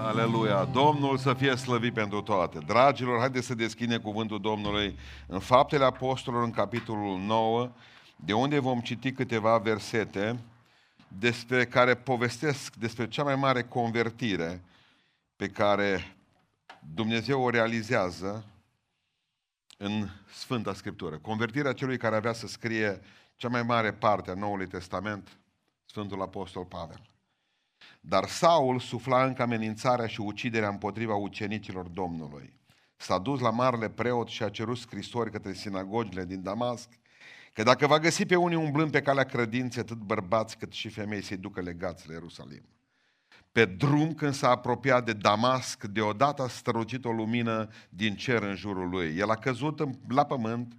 Aleluia! Domnul să fie slăvit pentru toate. Dragilor, haideți să deschide cuvântul Domnului în Faptele Apostolilor, în capitolul 9, de unde vom citi câteva versete despre care povestesc despre cea mai mare convertire pe care Dumnezeu o realizează în Sfânta Scriptură. Convertirea celui care avea să scrie cea mai mare parte a Noului Testament, Sfântul Apostol Pavel. Dar Saul sufla încă amenințarea și uciderea împotriva ucenicilor Domnului. S-a dus la marele preot și a cerut scrisori către sinagogile din Damasc, că dacă va găsi pe unii umblând pe calea credinței, atât bărbați cât și femei să-i ducă legați la Ierusalim. Pe drum, când s-a apropiat de Damasc, deodată a strălucit o lumină din cer în jurul lui. El a căzut la pământ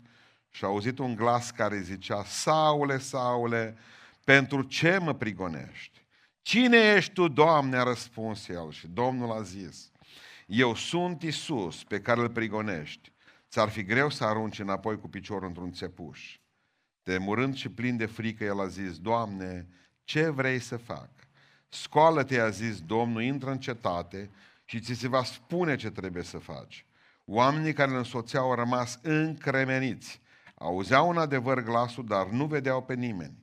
și a auzit un glas care zicea, Saule, Saule, pentru ce mă prigonești? Cine ești tu, Doamne? a răspuns el și Domnul a zis, eu sunt Isus pe care îl prigonești. Ți-ar fi greu să arunci înapoi cu piciorul într-un țepuș. Temurând și plin de frică, el a zis, Doamne, ce vrei să fac? Scoală-te, a zis Domnul, intră în cetate și ți se va spune ce trebuie să faci. Oamenii care îl însoțeau au rămas încremeniți. Auzeau un adevăr glasul, dar nu vedeau pe nimeni.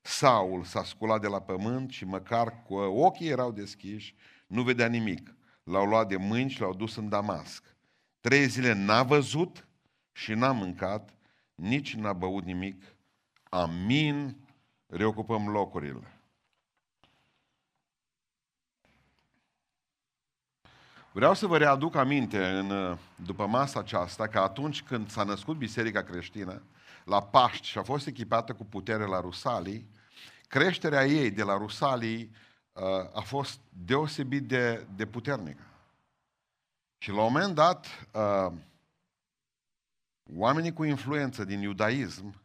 Saul s-a sculat de la pământ și măcar cu ochii erau deschiși, nu vedea nimic. L-au luat de mâini și l-au dus în Damasc. Trei zile n-a văzut și n-a mâncat, nici n-a băut nimic. Amin. Reocupăm locurile. Vreau să vă readuc aminte în, după masa aceasta că atunci când s-a născut Biserica Creștină, la Paști și a fost echipată cu putere la Rusalii, creșterea ei de la Rusalii uh, a fost deosebit de, de puternică. Și la un moment dat, uh, oamenii cu influență din iudaism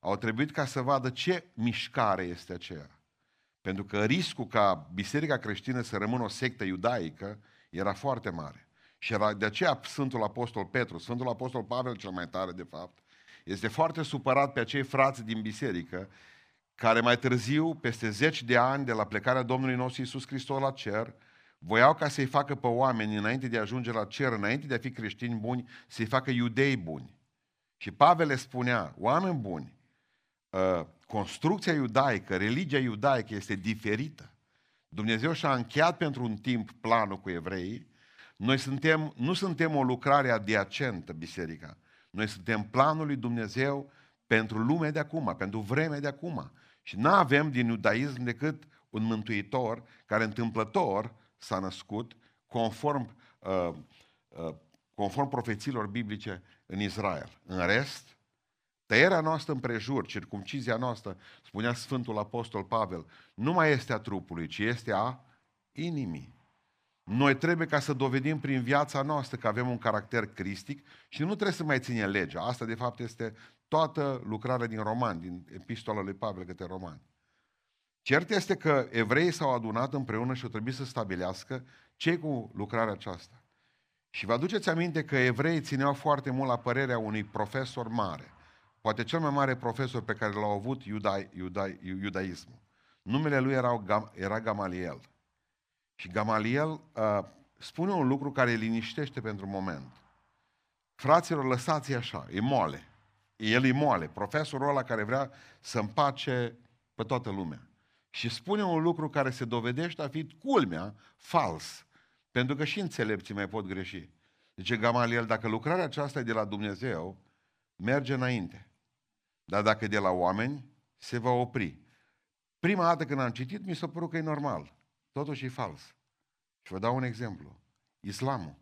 au trebuit ca să vadă ce mișcare este aceea. Pentru că riscul ca biserica creștină să rămână o sectă iudaică era foarte mare. Și era de aceea Sfântul Apostol Petru, Sfântul Apostol Pavel cel mai tare de fapt, este foarte supărat pe acei frați din biserică care mai târziu, peste zeci de ani de la plecarea Domnului nostru Iisus Hristos la cer, voiau ca să-i facă pe oameni, înainte de a ajunge la cer, înainte de a fi creștini buni, să-i facă iudei buni. Și Pavel le spunea, oameni buni, ă, construcția iudaică, religia iudaică este diferită. Dumnezeu și-a încheiat pentru un timp planul cu evreii. Noi suntem, nu suntem o lucrare adiacentă, biserica. Noi suntem planul lui Dumnezeu pentru lumea de acum, pentru vremea de acum. Și nu avem din iudaism decât un mântuitor care întâmplător s-a născut conform, uh, uh, conform profețiilor biblice în Israel. În rest, tăierea noastră împrejur, circumcizia noastră, spunea Sfântul Apostol Pavel, nu mai este a trupului, ci este a inimii. Noi trebuie ca să dovedim prin viața noastră că avem un caracter cristic și nu trebuie să mai ține legea. Asta, de fapt, este toată lucrarea din roman, din epistola lui Pavel către romani. Cert este că evreii s-au adunat împreună și au trebuit să stabilească ce cu lucrarea aceasta. Și vă aduceți aminte că evreii țineau foarte mult la părerea unui profesor mare, poate cel mai mare profesor pe care l-au avut iuda, iuda, iudaismul. Numele lui era, era Gamaliel. Și Gamaliel uh, spune un lucru care îl liniștește pentru moment. Fraților, lăsați așa, e moale. El e moale, profesorul ăla care vrea să împace pe toată lumea. Și spune un lucru care se dovedește a fi culmea fals. Pentru că și înțelepții mai pot greși. Zice Gamaliel, dacă lucrarea aceasta e de la Dumnezeu, merge înainte. Dar dacă e de la oameni, se va opri. Prima dată când am citit, mi s-a părut că e normal. Totuși e fals. Și vă dau un exemplu. Islamul.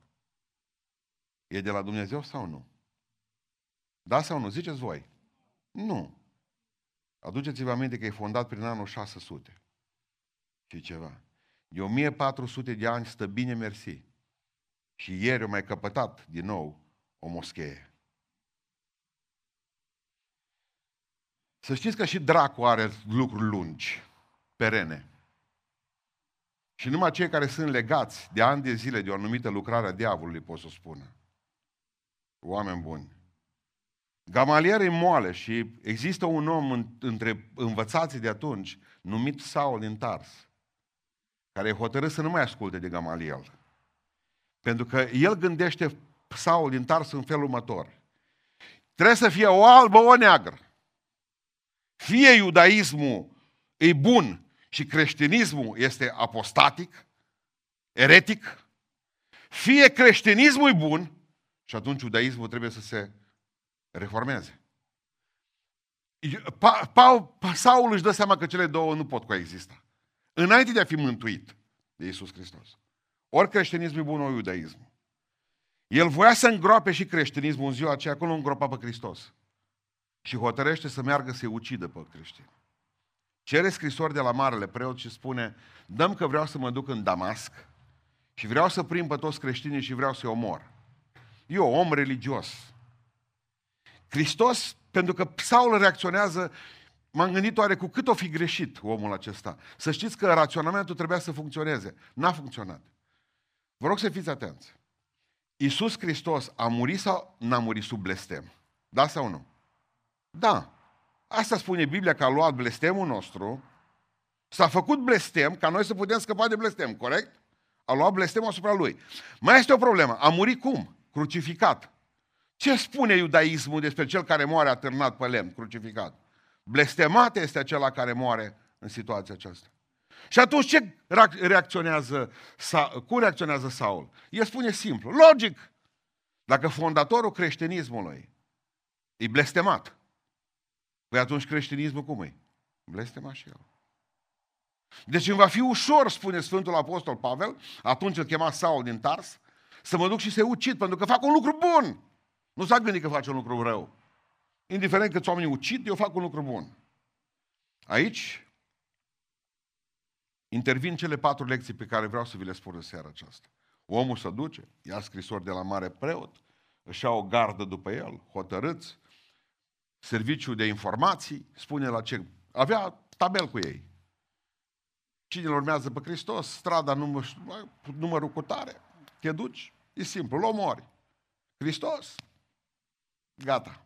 E de la Dumnezeu sau nu? Da sau nu? Ziceți voi. Nu. Aduceți-vă aminte că e fondat prin anul 600. Și ceva. De 1400 de ani stă bine mersi. Și ieri au mai căpătat din nou o moschee. Să știți că și dracu are lucruri lungi, perene. Și numai cei care sunt legați de ani de zile de o anumită lucrare a diavolului pot să spună. Oameni buni. Gamalier e moale și există un om între învățații de atunci, numit Saul din Tars, care e hotărât să nu mai asculte de Gamaliel. Pentru că el gândește Saul din Tars în felul următor. Trebuie să fie o albă, o neagră. Fie iudaismul e bun și creștinismul este apostatic, eretic, fie creștinismul e bun și atunci iudaismul trebuie să se reformeze. Pa, pa, Saul își dă seama că cele două nu pot coexista. Înainte de a fi mântuit de Iisus Hristos. Ori creștinismul e bun, ori iudaismul. El voia să îngroape și creștinismul în ziua aceea, acolo îngropa pe Hristos. Și hotărăște să meargă să-i ucidă pe creștini. Cere scrisori de la marele preot și spune, dăm că vreau să mă duc în Damasc și vreau să prind pe toți creștinii și vreau să-i omor. Eu, om religios. Hristos, pentru că Saul reacționează, m-am gândit oare cu cât o fi greșit omul acesta. Să știți că raționamentul trebuia să funcționeze. N-a funcționat. Vă rog să fiți atenți. Iisus Hristos a murit sau n-a murit sub blestem? Da sau nu? Da. Asta spune Biblia că a luat blestemul nostru, s-a făcut blestem ca noi să putem scăpa de blestem, corect? A luat blestemul asupra lui. Mai este o problemă. A murit cum? Crucificat. Ce spune iudaismul despre cel care moare atârnat pe lemn, crucificat? Blestemat este acela care moare în situația aceasta. Și atunci ce reacționează, cum reacționează Saul? El spune simplu, logic. Dacă fondatorul creștinismului e blestemat, păi atunci creștinismul cum e? Blestemat și el. Deci îmi va fi ușor, spune Sfântul Apostol Pavel, atunci îl chema Saul din Tars, să mă duc și să ucid, pentru că fac un lucru bun. Nu s-a gândit că face un lucru rău. Indiferent că oamenii ucid, eu fac un lucru bun. Aici intervin cele patru lecții pe care vreau să vi le spun în seara aceasta. Omul se duce, ia scrisori de la mare preot, își ia o gardă după el, hotărâți, serviciu de informații, spune la ce... Avea tabel cu ei. Cine urmează pe Hristos, strada număr, numărul cu tare, te duci, e simplu, l omori. Hristos, gata.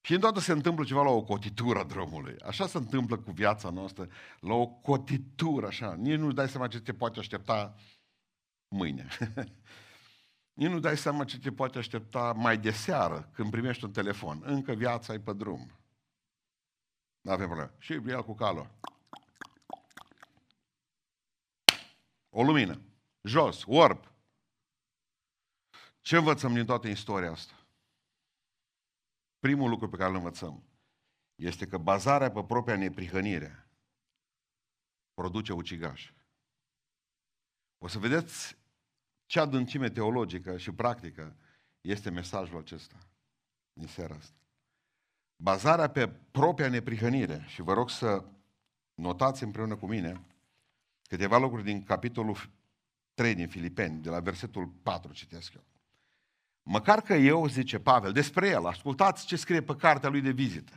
Și întotdeauna se întâmplă ceva la o cotitură a drumului. Așa se întâmplă cu viața noastră, la o cotitură, așa. Nici nu dai seama ce te poate aștepta mâine. Nici nu dai seama ce te poate aștepta mai de seară, când primești un telefon. Încă viața e pe drum. Nu avem problemă. Și el cu calul. O lumină. Jos, orb. Ce învățăm din toată istoria asta? Primul lucru pe care îl învățăm este că bazarea pe propria neprihănire produce ucigaș. O să vedeți ce adâncime teologică și practică este mesajul acesta din seara asta. Bazarea pe propria neprihănire, și vă rog să notați împreună cu mine câteva lucruri din capitolul 3 din Filipeni, de la versetul 4 citesc eu. Măcar că eu, zice Pavel, despre el, ascultați ce scrie pe cartea lui de vizită.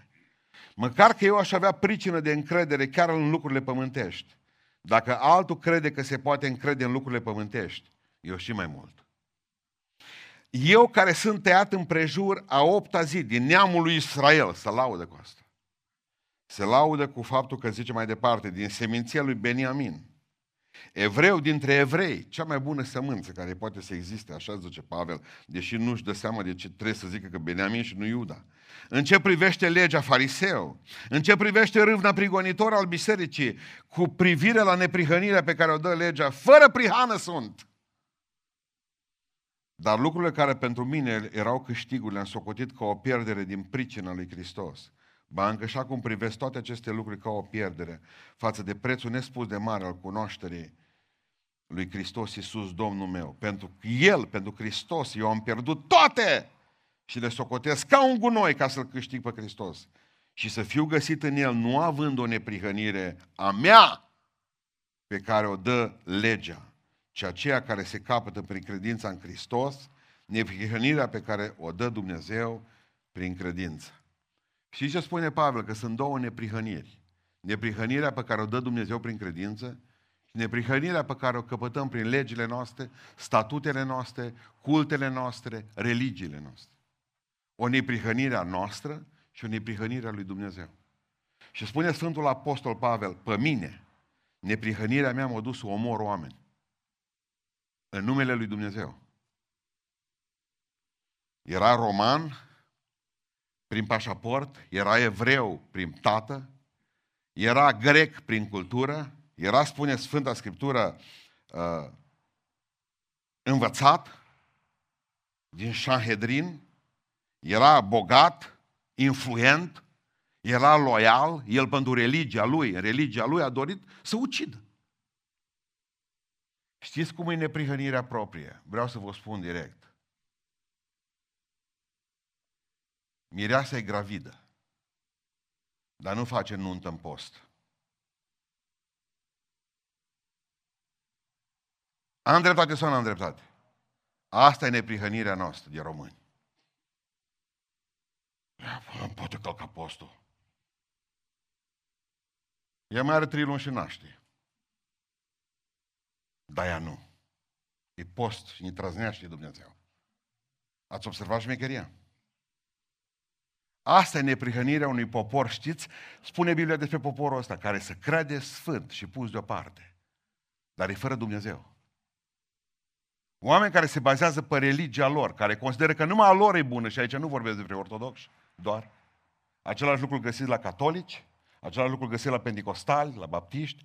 Măcar că eu aș avea pricină de încredere chiar în lucrurile pământești. Dacă altul crede că se poate încrede în lucrurile pământești, eu și mai mult. Eu care sunt tăiat împrejur a opta zi din neamul lui Israel, să laudă cu asta. Se laudă cu faptul că zice mai departe, din seminția lui Beniamin Evreu dintre evrei, cea mai bună sămânță care poate să existe, așa zice Pavel, deși nu-și dă seama de ce trebuie să zică că Beniamin și nu Iuda. În ce privește legea fariseu, în ce privește râvna prigonitor al bisericii, cu privire la neprihănirea pe care o dă legea, fără prihană sunt. Dar lucrurile care pentru mine erau câștiguri le-am socotit ca o pierdere din pricina lui Hristos. Ba încă și acum privesc toate aceste lucruri ca o pierdere față de prețul nespus de mare al cunoașterii lui Hristos Iisus, Domnul meu. Pentru El, pentru Hristos, eu am pierdut toate și le socotesc ca un gunoi ca să-L câștig pe Hristos. Și să fiu găsit în El, nu având o neprihănire a mea pe care o dă legea, ci aceea care se capătă prin credința în Hristos, neprihănirea pe care o dă Dumnezeu prin credință. Și ce spune Pavel? Că sunt două neprihăniri. Neprihănirea pe care o dă Dumnezeu prin credință și neprihănirea pe care o căpătăm prin legile noastre, statutele noastre, cultele noastre, religiile noastre. O neprihănire a noastră și o neprihănire a lui Dumnezeu. Și spune Sfântul Apostol Pavel, pe mine, neprihănirea mea m-a dus să omor oameni. În numele lui Dumnezeu. Era roman prin pașaport, era evreu prin tată, era grec prin cultură, era, spune Sfânta Scriptură, uh, învățat din Sanhedrin, era bogat, influent, era loial, el pentru religia lui, în religia lui a dorit să ucidă. Știți cum e neprihănirea proprie? Vreau să vă spun direct. Mireasa e gravidă, dar nu face nuntă în post. Am dreptate sau nu am dreptate? Asta e neprihănirea noastră de români. Poate călca postul. Ea mai are trei luni și naște. Dar ea nu. E post și ne trăznește Dumnezeu. Ați observat șmecheria? Asta e neprihănirea unui popor, știți? Spune Biblia despre poporul ăsta, care se crede sfânt și pus deoparte. Dar e fără Dumnezeu. Oameni care se bazează pe religia lor, care consideră că numai a lor e bună, și aici nu vorbesc despre ortodoxi, doar. Același lucru găsiți la catolici, același lucru găsiți la pentecostali, la baptiști,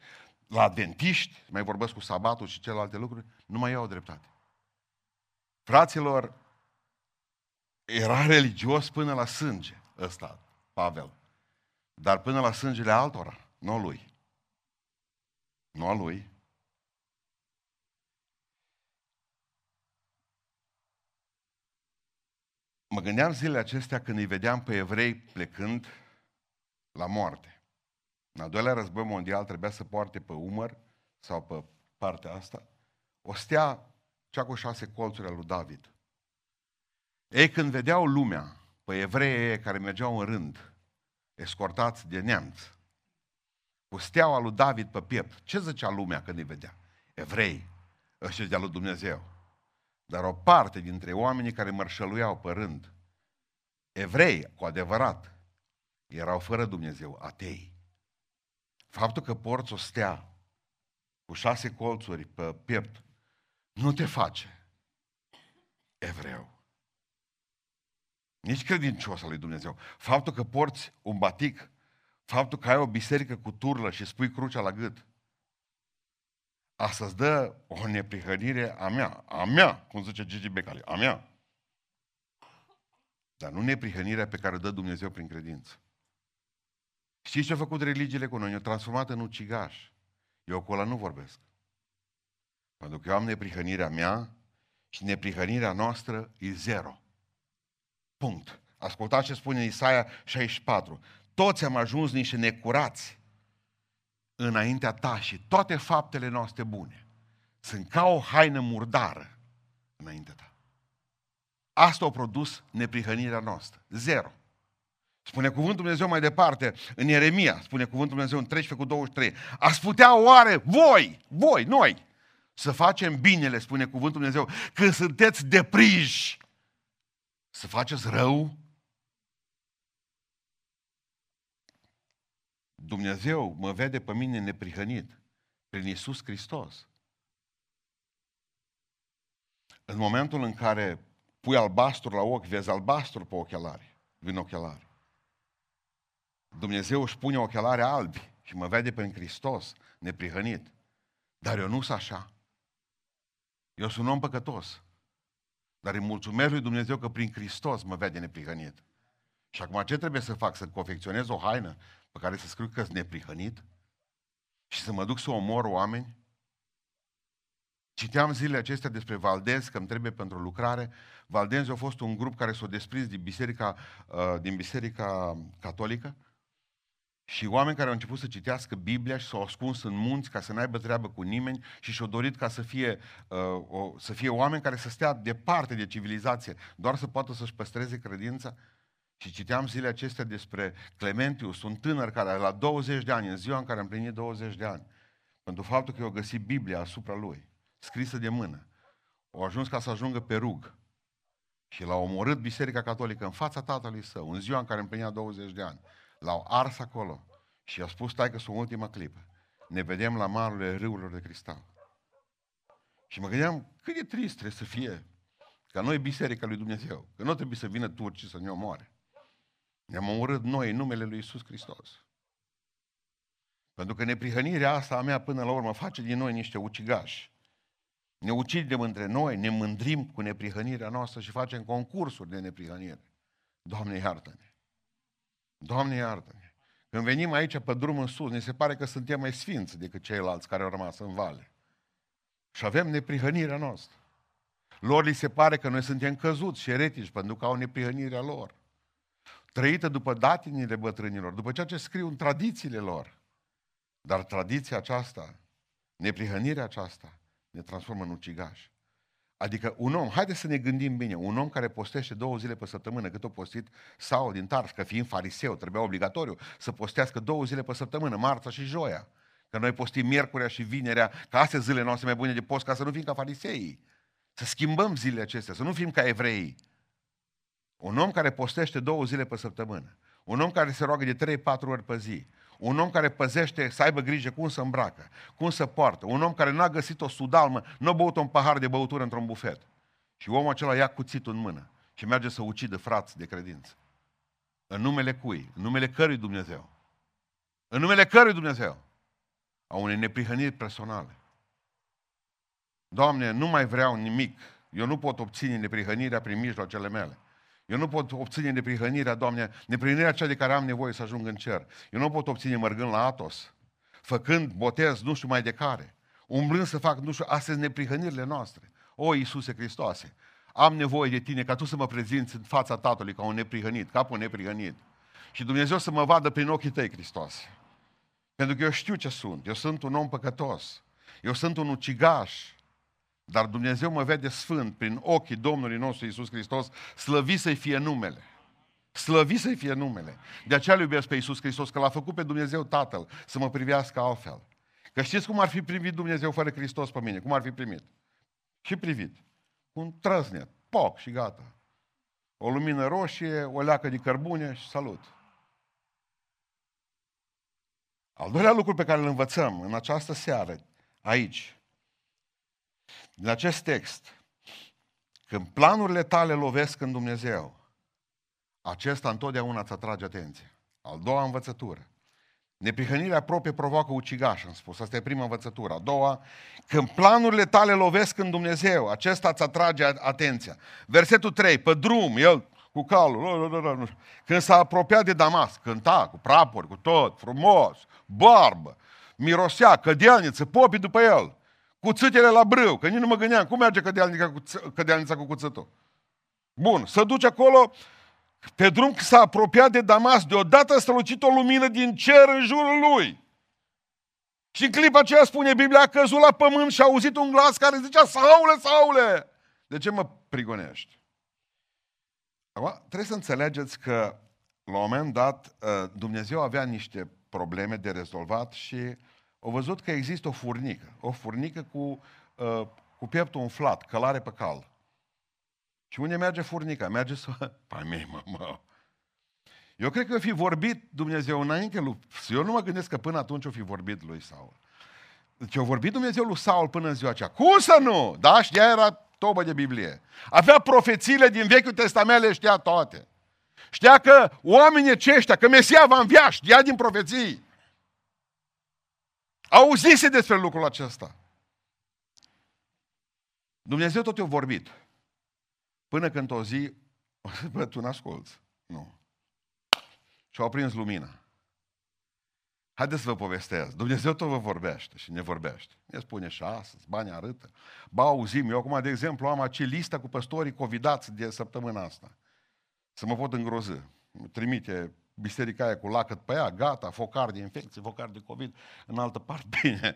la adventiști, mai vorbesc cu sabatul și celelalte lucruri, nu mai iau dreptate. Fraților, era religios până la sânge ăsta, Pavel. Dar până la sângele altora, nu lui. Nu a lui. Mă gândeam zilele acestea când îi vedeam pe evrei plecând la moarte. În al doilea război mondial trebuia să poarte pe umăr sau pe partea asta o stea cea cu șase colțuri al lui David. Ei când vedeau lumea, pe evrei care mergeau în rând, escortați de neamț, cu steaua lui David pe piept, ce zicea lumea când îi vedea? Evrei, ăștia de lui Dumnezeu. Dar o parte dintre oamenii care mărșăluiau pe rând, evrei, cu adevărat, erau fără Dumnezeu, atei. Faptul că porți o stea cu șase colțuri pe piept nu te face evreu. Nici credincios al lui Dumnezeu. Faptul că porți un batic, faptul că ai o biserică cu turlă și spui crucea la gât, asta îți dă o neprihănire a mea, a mea, cum zice Gigi Becali, a mea. Dar nu neprihănirea pe care o dă Dumnezeu prin credință. Știți ce a făcut religiile cu noi? Ne-au transformat în ucigaș. Eu cu ăla nu vorbesc. Pentru că eu am neprihănirea mea și neprihănirea noastră e zero. Punct. Ascultați ce spune Isaia 64. Toți am ajuns niște necurați înaintea ta și toate faptele noastre bune sunt ca o haină murdară înaintea ta. Asta a produs neprihănirea noastră. Zero. Spune cuvântul Dumnezeu mai departe, în Ieremia, spune cuvântul Dumnezeu în 13 cu 23. Ați putea oare voi, voi, noi, să facem binele, spune cuvântul Dumnezeu, când sunteți depriși, să faceți rău? Dumnezeu mă vede pe mine neprihănit prin Iisus Hristos. În momentul în care pui albastru la ochi, vezi albastru pe ochelari, vin ochelari. Dumnezeu își pune ochelare albi și mă vede prin Hristos, neprihănit. Dar eu nu sunt așa. Eu sunt un om păcătos. Dar îi mulțumesc lui Dumnezeu că prin Hristos mă vede neprihănit. Și acum ce trebuie să fac? Să confecționez o haină pe care să scriu că sunt neprihănit? Și să mă duc să omor oameni? Citeam zilele acestea despre Valdez, că îmi trebuie pentru lucrare. Valdez a fost un grup care s-a desprins din biserica, uh, din biserica catolică și oameni care au început să citească Biblia și s-au ascuns în munți ca să n-aibă treabă cu nimeni și și-au dorit ca să fie, uh, o, să fie oameni care să stea departe de civilizație, doar să poată să-și păstreze credința. Și citeam zilele acestea despre Clementius, un tânăr care la 20 de ani, în ziua în care am plinit 20 de ani, pentru faptul că eu găsit Biblia asupra lui, scrisă de mână, au ajuns ca să ajungă pe rug. Și l-a omorât Biserica Catolică în fața tatălui său, în ziua în care împlinea 20 de ani. L-au ars acolo și a spus, stai că sunt ultima clipă. Ne vedem la marurile râurilor de cristal. Și mă gândeam, cât de trist trebuie să fie ca noi Biserica lui Dumnezeu, că nu trebuie să vină turcii să ne omoare. Ne-am omorât noi în numele lui Isus Hristos. Pentru că neprihănirea asta a mea până la urmă face din noi niște ucigași. Ne ucidem între noi, ne mândrim cu neprihănirea noastră și facem concursuri de neprihănire. Doamne, iartă-ne! Doamne, iartă-ne! Când venim aici pe drum în sus, ne se pare că suntem mai sfinți decât ceilalți care au rămas în vale. Și avem neprihănirea noastră. Lor li se pare că noi suntem căzuți și eretici pentru că au neprihănirea lor. Trăită după datinile bătrânilor, după ceea ce scriu în tradițiile lor. Dar tradiția aceasta, neprihănirea aceasta, ne transformă în ucigaș. Adică un om, haide să ne gândim bine, un om care postește două zile pe săptămână, cât o postit sau din Tars, că fiind fariseu, trebuia obligatoriu să postească două zile pe săptămână, marța și joia. Că noi postim miercurea și vinerea, ca astea zilele noastre mai bune de post, ca să nu fim ca fariseii. Să schimbăm zilele acestea, să nu fim ca evrei. Un om care postește două zile pe săptămână, un om care se roagă de 3-4 ori pe zi, un om care păzește să aibă grijă cum să îmbracă, cum să poartă, un om care n-a găsit o sudalmă, nu a băut un pahar de băutură într-un bufet. Și omul acela ia cuțitul în mână și merge să ucidă frați de credință. În numele cui? În numele cărui Dumnezeu? În numele cărui Dumnezeu? A unei neprihăniri personale. Doamne, nu mai vreau nimic. Eu nu pot obține neprihănirea prin mijloacele mele. Eu nu pot obține neprihănirea, Doamne, neprihănirea cea de care am nevoie să ajung în cer. Eu nu pot obține mărgând la Atos, făcând botez nu știu mai de care, umblând să fac nu știu, astea neprihănirile noastre. O, Iisuse Hristoase, am nevoie de tine ca tu să mă prezinți în fața Tatălui ca un neprihănit, ca un neprihănit. Și Dumnezeu să mă vadă prin ochii tăi, Hristoase. Pentru că eu știu ce sunt. Eu sunt un om păcătos. Eu sunt un ucigaș. Dar Dumnezeu mă vede sfânt prin ochii Domnului nostru Isus Hristos, slăvi să-i fie numele. Slăvi să-i fie numele. De aceea îl iubesc pe Isus Hristos, că l-a făcut pe Dumnezeu Tatăl să mă privească altfel. Că știți cum ar fi privit Dumnezeu fără Hristos pe mine? Cum ar fi primit? Și privit. Un trăznet, poc și gata. O lumină roșie, o leacă de cărbune și salut. Al doilea lucru pe care îl învățăm în această seară, aici, din acest text, când planurile tale lovesc în Dumnezeu, acesta întotdeauna îți atrage atenție. Al doua învățătură. Neprihănirea proprie provoacă ucigaș, am spus. Asta e prima învățătură. A doua, când planurile tale lovesc în Dumnezeu, acesta îți atrage atenția. Versetul 3, pe drum, el cu calul, când s-a apropiat de Damas, cânta cu prapori, cu tot, frumos, barbă, mirosea, cădealniță, popii după el cuțitele la brâu, că nici nu mă gândeam, cum merge cădealnica cu, cădealnița cu cuțitul? Bun, să duce acolo, pe drum s-a apropiat de Damas, deodată a strălucit o lumină din cer în jurul lui. Și în clipa aceea spune Biblia, a căzut la pământ și a auzit un glas care zicea, Saule, Saule, de ce mă prigonești? Acum, trebuie să înțelegeți că la un moment dat uh, Dumnezeu avea niște probleme de rezolvat și au văzut că există o furnică, o furnică cu, uh, cu pieptul umflat, călare pe cal. Și unde merge furnica? Merge să... Păi mei, mă, mă. Eu cred că o fi vorbit Dumnezeu înainte lui... Eu nu mă gândesc că până atunci o fi vorbit lui Saul. Deci a vorbit Dumnezeu lui Saul până în ziua aceea. Cum să nu? Da, știa, era tobă de Biblie. Avea profețiile din Vechiul Testament, le știa toate. Știa că oamenii aceștia, că Mesia va învia, știa din profeții. Auzise despre lucrul acesta. Dumnezeu tot i-a vorbit. Până când o zi, bă, tu n-asculți. Nu. Și-a prins lumina. Haideți să vă povestesc. Dumnezeu tot vă vorbește și ne vorbește. Ne spune și astăzi, bani arătă. Ba, auzim, eu acum, de exemplu, am acea listă cu păstorii covidați de săptămâna asta. Să mă pot îngrozi. Trimite biserica aia cu lacăt pe ea, gata, focar de infecție, focar de COVID, în altă parte, bine.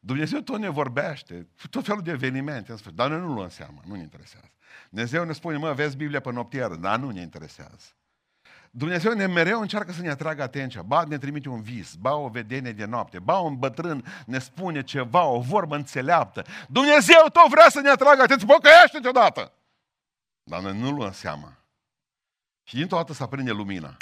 Dumnezeu tot ne vorbește, tot felul de evenimente, în sfârșit, dar noi nu luăm seama, nu ne interesează. Dumnezeu ne spune, mă, vezi Biblia pe noptieră, dar nu ne interesează. Dumnezeu ne mereu încearcă să ne atragă atenția. Ba ne trimite un vis, ba o vedenie de noapte, ba un bătrân ne spune ceva, o vorbă înțeleaptă. Dumnezeu tot vrea să ne atragă atenția, pocăiește-te odată! Dar noi nu luăm seama. Și dintr-o dată să aprinde lumina.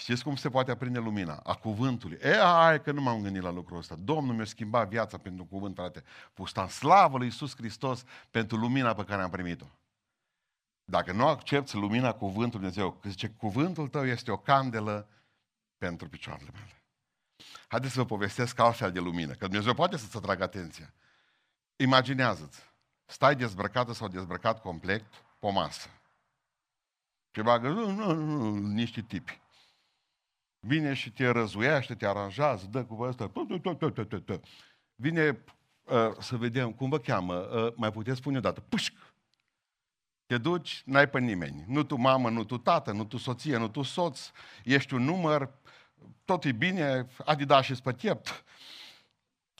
Știți cum se poate aprinde lumina? A cuvântului. E, ai că nu m-am gândit la lucrul ăsta. Domnul mi-a schimbat viața pentru cuvânt, frate. Pustam slavă lui Iisus Hristos pentru lumina pe care am primit-o. Dacă nu accepti lumina cuvântului Dumnezeu, că zice, cuvântul tău este o candelă pentru picioarele mele. Haideți să vă povestesc altfel de lumină, că Dumnezeu poate să-ți atragă atenția. Imaginează-ți, stai dezbrăcată sau dezbrăcat complet pe o masă. Și bagă, nu, nu, nu, niște tipi. Vine și te răzuiește, te aranjează, dă cu ăsta. Vine uh, să vedem, cum vă cheamă, uh, mai puteți spune o dată, pușc. Te duci, n-ai pe nimeni. Nu tu mamă, nu tu tată, nu tu soție, nu tu soț. Ești un număr, tot e bine, Adidas și spătiept.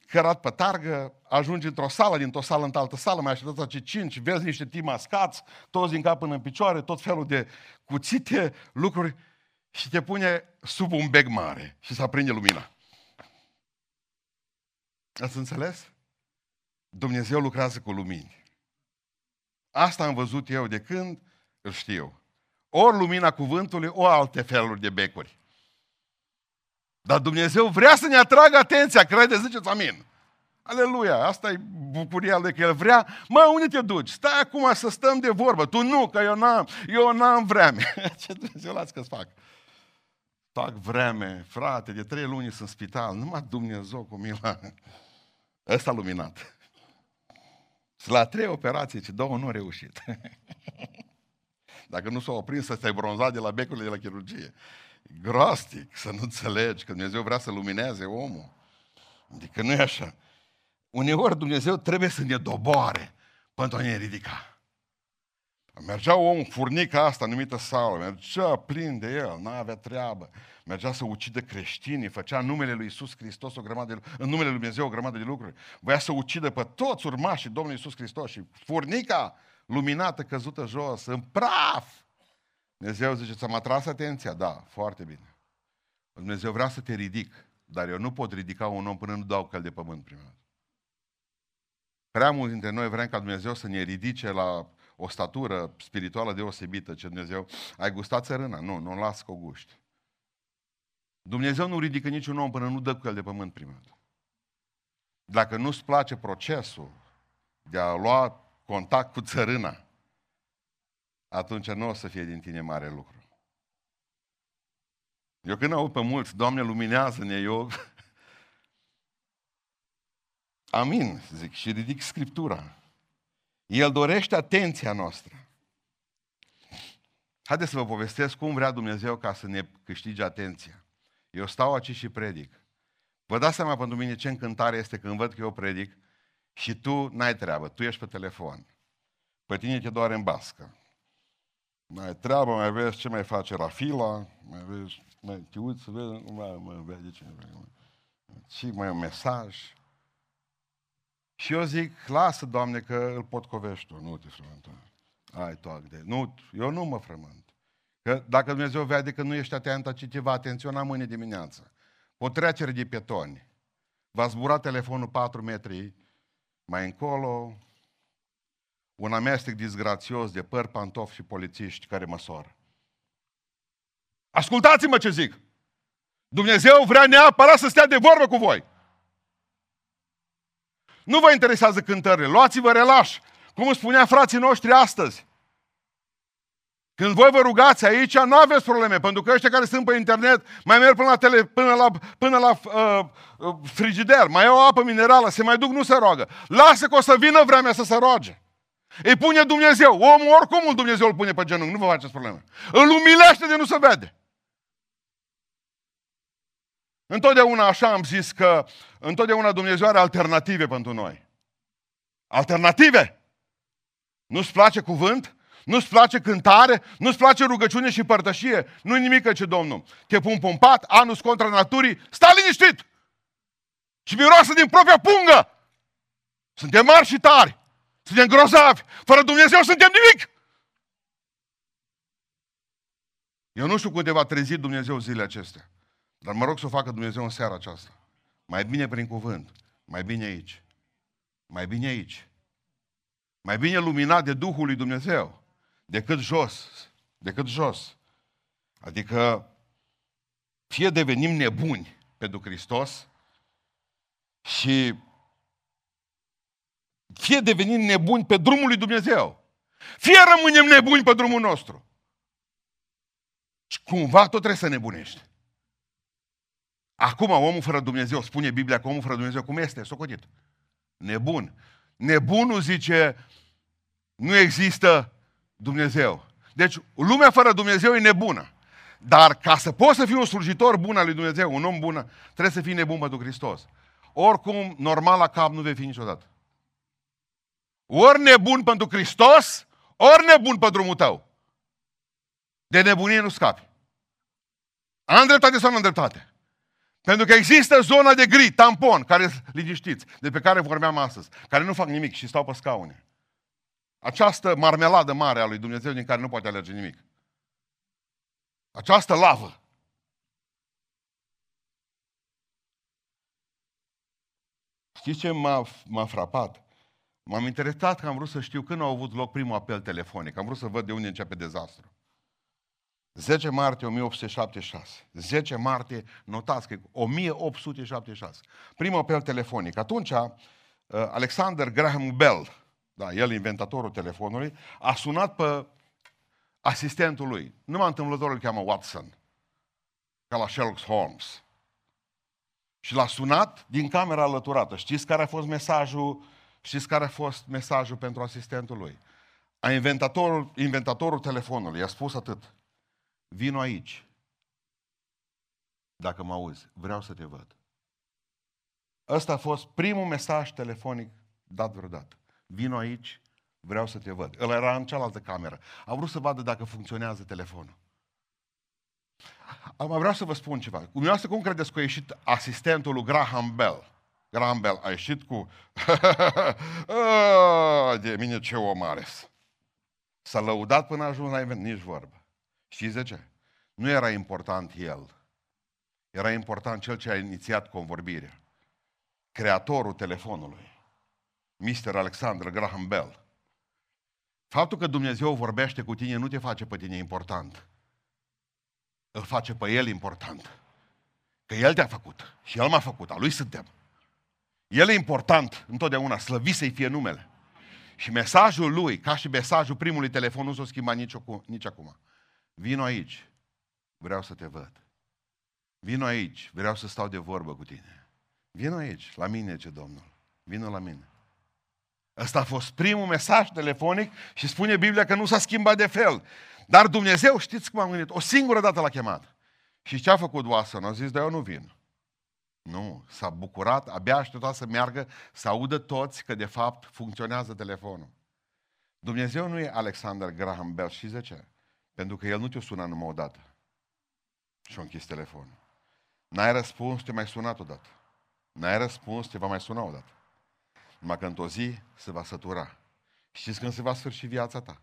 Cărat pe targă, ajungi într-o sală, dintr-o sală în altă sală, mai așteptați ce cinci, vezi niște timi mascați, toți din cap până în picioare, tot felul de cuțite, lucruri și te pune sub un bec mare și să aprinde lumina. Ați înțeles? Dumnezeu lucrează cu lumini. Asta am văzut eu de când îl știu. Ori lumina cuvântului, o alte feluri de becuri. Dar Dumnezeu vrea să ne atragă atenția, crede, ziceți amin. Aleluia, asta e bucuria lui că El vrea. Mă, unde te duci? Stai acum să stăm de vorbă. Tu nu, că eu n-am, eu n-am vreme. Ce Dumnezeu las că-ți fac? Fac vreme, frate, de trei luni sunt în spital, numai Dumnezeu cu mila. Ăsta luminat. La trei operații, ce două nu au reușit. Dacă nu s-au oprins să stai bronzat de la becurile de la chirurgie. Grostic să nu înțelegi că Dumnezeu vrea să lumineze omul. Adică nu e așa. Uneori Dumnezeu trebuie să ne doboare pentru a ne ridica. Mergea om, furnica asta numită Saul, mergea plin de el, n-avea treabă. Mergea să ucidă creștinii, făcea numele lui Isus Hristos o grămadă de, în numele lui Dumnezeu o grămadă de lucruri. Voia să ucidă pe toți urmașii Domnului Isus Hristos și furnica luminată căzută jos, în praf. Dumnezeu zice, ți-am atras atenția? Da, foarte bine. Dumnezeu vrea să te ridic, dar eu nu pot ridica un om până nu dau căl de pământ prima dată. Prea mulți dintre noi vrem ca Dumnezeu să ne ridice la o statură spirituală deosebită, ce Dumnezeu, ai gustat țărâna? Nu, nu o las că o guști. Dumnezeu nu ridică niciun om până nu dă cu el de pământ prima dată. Dacă nu-ți place procesul de a lua contact cu țărâna, atunci nu o să fie din tine mare lucru. Eu când aud pe mulți, Doamne, luminează-ne, eu... Amin, zic, și ridic Scriptura. El dorește atenția noastră. Haideți să vă povestesc cum vrea Dumnezeu ca să ne câștige atenția. Eu stau aici și predic. Vă dați seama pentru mine ce încântare este când văd că eu predic și tu n-ai treabă, tu ești pe telefon. Pe tine te doare în bască. Mai treabă, mai vezi ce mai face Rafila, mai vezi, mai te uiți să vezi, nu mai, mai vede ce și mai un mesaj. Și eu zic, lasă, Doamne, că îl pot covești tu, nu te frământa. Ai toac de... Nu, eu nu mă frământ. Că dacă Dumnezeu vede că nu ești atent, ci te va atenționa mâine dimineață. O trecere de pietoni. Va zbura telefonul 4 metri mai încolo, un amestec disgrațios de păr, pantofi și polițiști care măsoară. Ascultați-mă ce zic! Dumnezeu vrea neapărat să stea de vorbă cu voi. Nu vă interesează cântările, luați-vă relaș. Cum îmi spunea frații noștri astăzi. Când voi vă rugați aici, nu aveți probleme, pentru că ăștia care sunt pe internet mai merg până la, tele, până la, până la uh, uh, frigider, mai au apă minerală, se mai duc, nu se roagă. Lasă că o să vină vremea să se roage. Îi pune Dumnezeu. Omul oricum un Dumnezeu îl pune pe genunchi, nu vă faceți probleme. Îl umilește de nu se vede. Întotdeauna așa am zis că întotdeauna Dumnezeu are alternative pentru noi. Alternative! Nu-ți place cuvânt? Nu-ți place cântare? Nu-ți place rugăciune și părtășie? Nu-i nimic ce Domnul. Te pun pompat, anus contra naturii, stai liniștit! Și miroasă din propria pungă! Suntem mari și tari! Suntem grozavi! Fără Dumnezeu suntem nimic! Eu nu știu cum te va trezi Dumnezeu zilele acestea. Dar mă rog să o facă Dumnezeu în seara aceasta. Mai bine prin cuvânt. Mai bine aici. Mai bine aici. Mai bine luminat de Duhul lui Dumnezeu decât jos. Decât jos. Adică fie devenim nebuni pentru Hristos și fie devenim nebuni pe drumul lui Dumnezeu. Fie rămânem nebuni pe drumul nostru. Și cumva tot trebuie să nebunești. Acum omul fără Dumnezeu, spune Biblia că omul fără Dumnezeu cum este, socotit. Nebun. Nebunul zice, nu există Dumnezeu. Deci lumea fără Dumnezeu e nebună. Dar ca să poți să fii un slujitor bun al lui Dumnezeu, un om bun, trebuie să fii nebun pentru Hristos. Oricum, normal la cap nu vei fi niciodată. Ori nebun pentru Hristos, ori nebun pe drumul tău. De nebunie nu scapi. Am dreptate sau nu am dreptate? Pentru că există zona de gri, tampon, care liniștiți, de pe care vorbeam astăzi, care nu fac nimic și stau pe scaune. Această marmeladă mare a lui Dumnezeu din care nu poate alerge nimic. Această lavă. Știți ce m-a, m-a frapat? M-am interesat că am vrut să știu când a avut loc primul apel telefonic. Am vrut să văd de unde începe dezastru. 10 martie 1876. 10 martie, notați că 1876. Primul apel telefonic. Atunci, uh, Alexander Graham Bell, da, el inventatorul telefonului, a sunat pe asistentul lui. Numai întâmplător îl cheamă Watson, ca la Sherlock Holmes. Și l-a sunat din camera alăturată. Știți care a fost mesajul? Știți care a fost mesajul pentru asistentul lui? A inventatorul, inventatorul telefonului i-a spus atât. Vino aici. Dacă mă auzi, vreau să te văd. Ăsta a fost primul mesaj telefonic dat vreodată. Vino aici, vreau să te văd. El era în cealaltă cameră. A vrut să vadă dacă funcționează telefonul. Acum vreau să vă spun ceva. Dumneavoastră cum credeți că a ieșit asistentul lui Graham Bell? Graham Bell a ieșit cu... de mine ce om ares. S-a lăudat până a ajuns la event, nici vorbă. Știți de ce? Nu era important el. Era important cel ce a inițiat convorbirea. Creatorul telefonului. Mr. Alexander Graham Bell. Faptul că Dumnezeu vorbește cu tine nu te face pe tine important. Îl face pe El important. Că El te-a făcut. Și El m-a făcut. A Lui suntem. El e important întotdeauna. Slăvit să-i fie numele. Și mesajul Lui, ca și mesajul primului telefon, nu s-a schimbat nici, nici acum. Vino aici. Vreau să te văd. Vino aici. Vreau să stau de vorbă cu tine. Vino aici. La mine, ce Domnul. Vino la mine. Ăsta a fost primul mesaj telefonic și spune Biblia că nu s-a schimbat de fel. Dar Dumnezeu, știți cum am gândit, o singură dată l-a chemat. Și ce a făcut Watson? A zis, dar eu nu vin. Nu, s-a bucurat, abia aștepta să meargă, să audă toți că de fapt funcționează telefonul. Dumnezeu nu e Alexander Graham Bell, și de ce? Pentru că el nu te-a sunat numai o dată. Și a închis telefonul. N-ai răspuns, te mai sunat odată. N-ai răspuns, te va mai suna odată. Numai că într-o zi se va sătura. Știți când se va sfârși viața ta?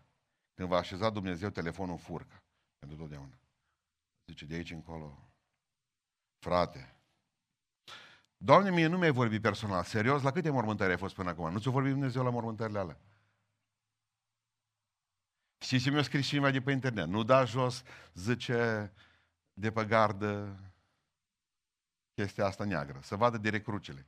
Când va așeza Dumnezeu telefonul în furcă. Pentru totdeauna. Zice, de aici încolo, frate, Doamne, mie nu mi-ai vorbit personal. Serios, la câte mormântări ai fost până acum? Nu ți-a vorbit Dumnezeu la mormântările alea? Știți ce mi-a scris cineva de pe internet? Nu da jos, zice, de pe gardă chestia asta neagră. Să vadă direct crucele.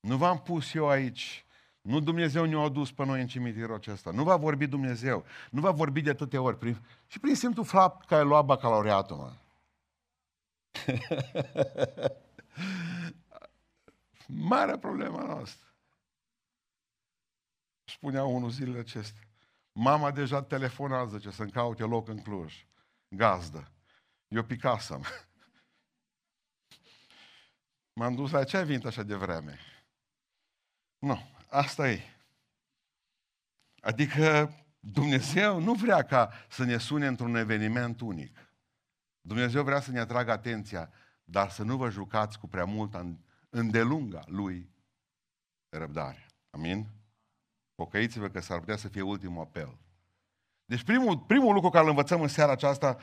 Nu v-am pus eu aici. Nu Dumnezeu ne-a adus pe noi în cimitirul acesta. Nu va vorbi Dumnezeu. Nu va vorbi de atâtea ori. Prin... Și prin simplu fapt că ai luat bacalaureatul, mă. Marea problema noastră. Spunea unul zilele acestea. Mama deja telefonează ce să-mi caute loc în Cluj. Gazdă. Eu picasă M-am dus la ce ai venit așa de vreme? Nu, asta e. Adică Dumnezeu nu vrea ca să ne sune într-un eveniment unic. Dumnezeu vrea să ne atragă atenția, dar să nu vă jucați cu prea mult îndelunga Lui răbdare. Amin? Pocăiți-vă că s-ar putea să fie ultimul apel. Deci primul, primul lucru care îl învățăm în seara aceasta,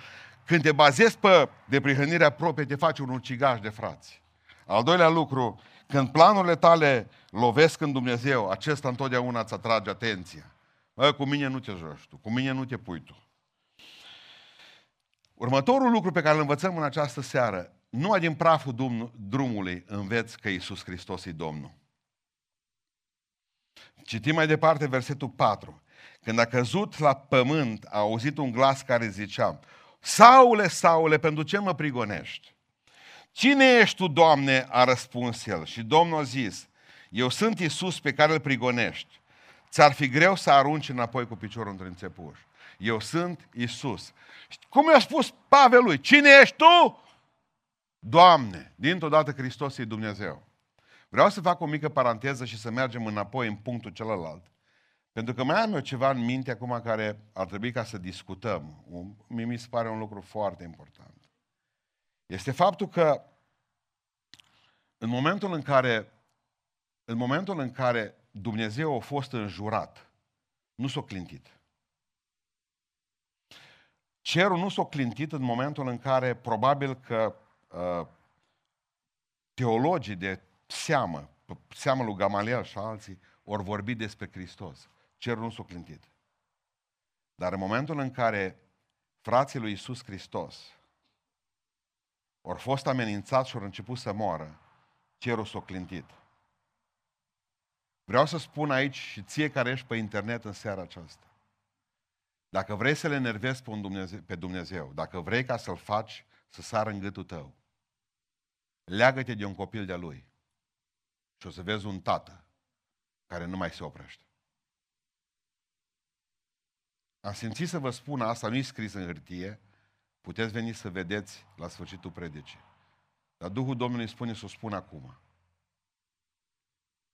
când te bazezi pe deprihănirea proprie, te faci un ucigaș de frați. Al doilea lucru, când planurile tale lovesc în Dumnezeu, acesta întotdeauna îți atrage atenția. Bă, cu mine nu te joci tu, cu mine nu te pui tu. Următorul lucru pe care îl învățăm în această seară, nu din praful drumului înveți că Iisus Hristos e Domnul. Citim mai departe versetul 4. Când a căzut la pământ, a auzit un glas care zicea, Saule, Saule, pentru ce mă prigonești? Cine ești tu, Doamne? a răspuns el. Și Domnul a zis, eu sunt Isus pe care îl prigonești. Ți-ar fi greu să arunci înapoi cu piciorul între înțepuși. Eu sunt Isus. Cum i-a spus Pavel lui? Cine ești tu? Doamne, dintr-o dată Hristos e Dumnezeu. Vreau să fac o mică paranteză și să mergem înapoi în punctul celălalt. Pentru că mai am eu ceva în minte acum care ar trebui ca să discutăm. Mie mi se pare un lucru foarte important. Este faptul că în momentul în care, în momentul în care Dumnezeu a fost înjurat, nu s-a clintit. Cerul nu s-a clintit în momentul în care probabil că uh, teologii de seamă, seamă lui Gamaliel și alții, ori vorbi despre Hristos. Cerul nu s-a clintit. Dar în momentul în care frații lui Isus Hristos ori fost amenințați și ori început să moară, cerul s-a clintit. Vreau să spun aici și ție care ești pe internet în seara aceasta. Dacă vrei să le enervezi pe Dumnezeu, pe Dumnezeu, dacă vrei ca să-L faci să sară în gâtul tău, leagă-te de un copil de-a lui și o să vezi un tată care nu mai se oprește. Am simțit să vă spun asta, nu e scris în hârtie, puteți veni să vedeți la sfârșitul predicii. Dar Duhul Domnului spune să o spun acum.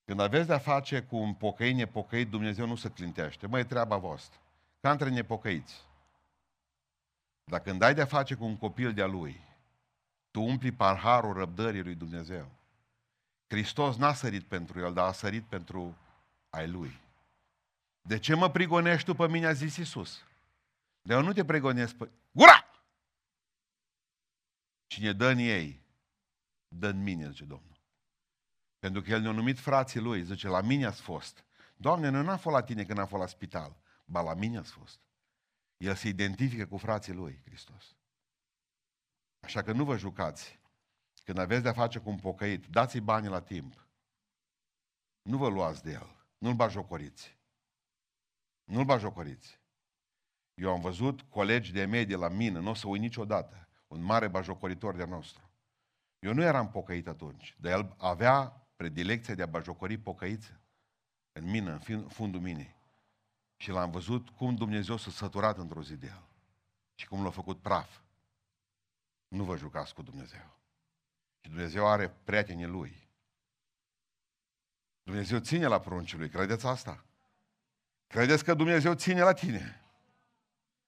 Când aveți de-a face cu un pocăit nepocăit, Dumnezeu nu se clintește. Măi, treaba voastră. Ca între nepocăiți. Dar când ai de-a face cu un copil de-a lui, tu umpli parharul răbdării lui Dumnezeu. Hristos n-a sărit pentru el, dar a sărit pentru ai lui. De ce mă prigonești tu pe mine, a zis Iisus. De eu nu te prigonesc pe... Gura! Cine dă în ei, dă în mine, zice Domnul. Pentru că El ne-a numit frații Lui, zice, la mine ați fost. Doamne, nu n-am fost la tine când am fost la spital, ba la mine ați fost. El se identifică cu frații Lui, Hristos. Așa că nu vă jucați. Când aveți de-a face cu un pocăit, dați-i bani la timp. Nu vă luați de el. Nu-l bajocoriți. Nu-l bajocoriți. Eu am văzut colegi de medie la mine, nu o să uit niciodată, un mare bajocoritor de nostru. Eu nu eram pocăit atunci, dar el avea predilecția de a bajocori pocăiță în mine, în fundul minei. Și l-am văzut cum Dumnezeu s-a săturat într-o zi de el. Și cum l-a făcut praf. Nu vă jucați cu Dumnezeu. Și Dumnezeu are prietenii Lui. Dumnezeu ține la pruncii Lui. Credeți asta? Credeți că Dumnezeu ține la tine?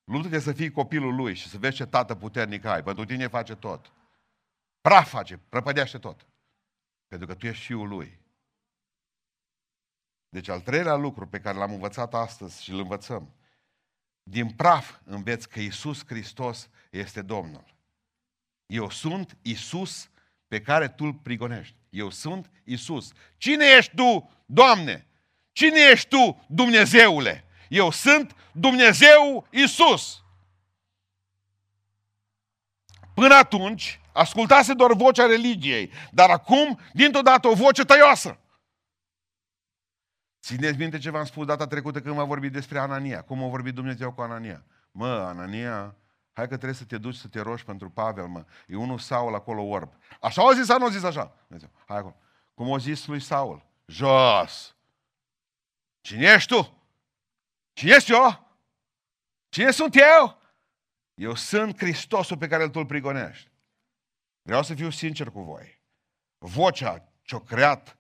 Luptă-te să fii copilul Lui și să vezi ce tată puternic ai. Pentru tine face tot. Praf face, prăpădește tot. Pentru că tu ești fiul Lui. Deci al treilea lucru pe care l-am învățat astăzi și îl învățăm, din praf înveți că Isus Hristos este Domnul. Eu sunt Isus pe care tu îl prigonești. Eu sunt Isus. Cine ești tu, Doamne? Cine ești tu, Dumnezeule? Eu sunt Dumnezeu Isus. Până atunci, ascultase doar vocea religiei, dar acum, dintr-o dată, o voce tăioasă. Țineți minte ce v-am spus data trecută când m-a vorbit despre Anania. Cum a vorbit Dumnezeu cu Anania? Mă, Anania, hai că trebuie să te duci să te rogi pentru Pavel, mă. E unul Saul acolo orb. Așa au zis sau nu au zis așa? Dumnezeu, hai acolo. Cum au zis lui Saul? Jos! Cine ești tu? Cine ești eu? Cine sunt eu? Eu sunt Hristosul pe care îl tu prigonești. Vreau să fiu sincer cu voi. Vocea ce-a creat,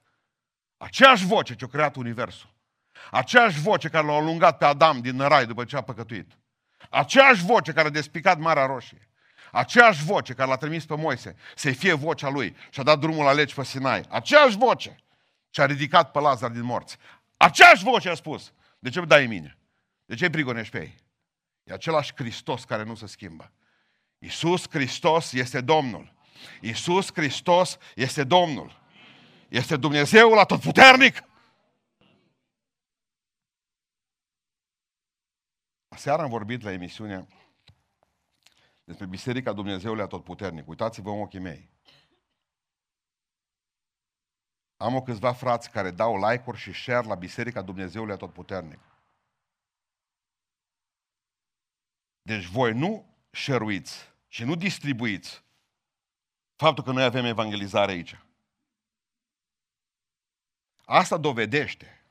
aceeași voce ce-a creat Universul, aceeași voce care l-a alungat pe Adam din rai după ce a păcătuit, aceeași voce care a despicat Marea Roșie, aceeași voce care l-a trimis pe Moise să-i fie vocea lui și a dat drumul la legi pe Sinai, aceeași voce ce a ridicat pe Lazar din morți, aceeași voce a spus, de ce dai în mine? De ce îi prigonești pe ei? E același Hristos care nu se schimbă. Iisus Hristos este Domnul. Iisus Hristos este Domnul. Este Dumnezeul atotputernic. Aseară am vorbit la emisiunea despre Biserica Dumnezeului Atotputernic. Uitați-vă în ochii mei. Am o câțiva frați care dau like-uri și share la Biserica Dumnezeului Atotputernic. Deci voi nu șeruiți și nu distribuiți faptul că noi avem evangelizare aici. Asta dovedește.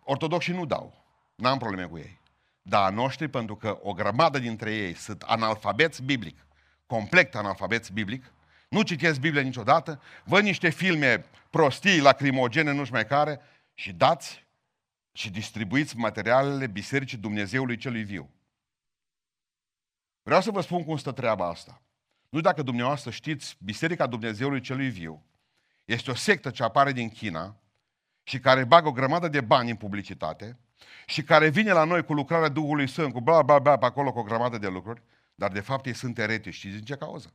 Ortodoxii nu dau. N-am probleme cu ei. Dar a noștri, pentru că o grămadă dintre ei sunt analfabeți biblic, complet analfabeți biblic, nu citesc Biblia niciodată, văd niște filme prostii, lacrimogene, nu știu mai care, și dați și distribuiți materialele Bisericii Dumnezeului Celui Viu. Vreau să vă spun cum stă treaba asta. Nu dacă dumneavoastră știți, Biserica Dumnezeului Celui Viu este o sectă ce apare din China și care bagă o grămadă de bani în publicitate și care vine la noi cu lucrarea Duhului Sfânt, cu bla bla bla pe acolo cu o grămadă de lucruri, dar de fapt ei sunt eretici. Știți din ce cauză?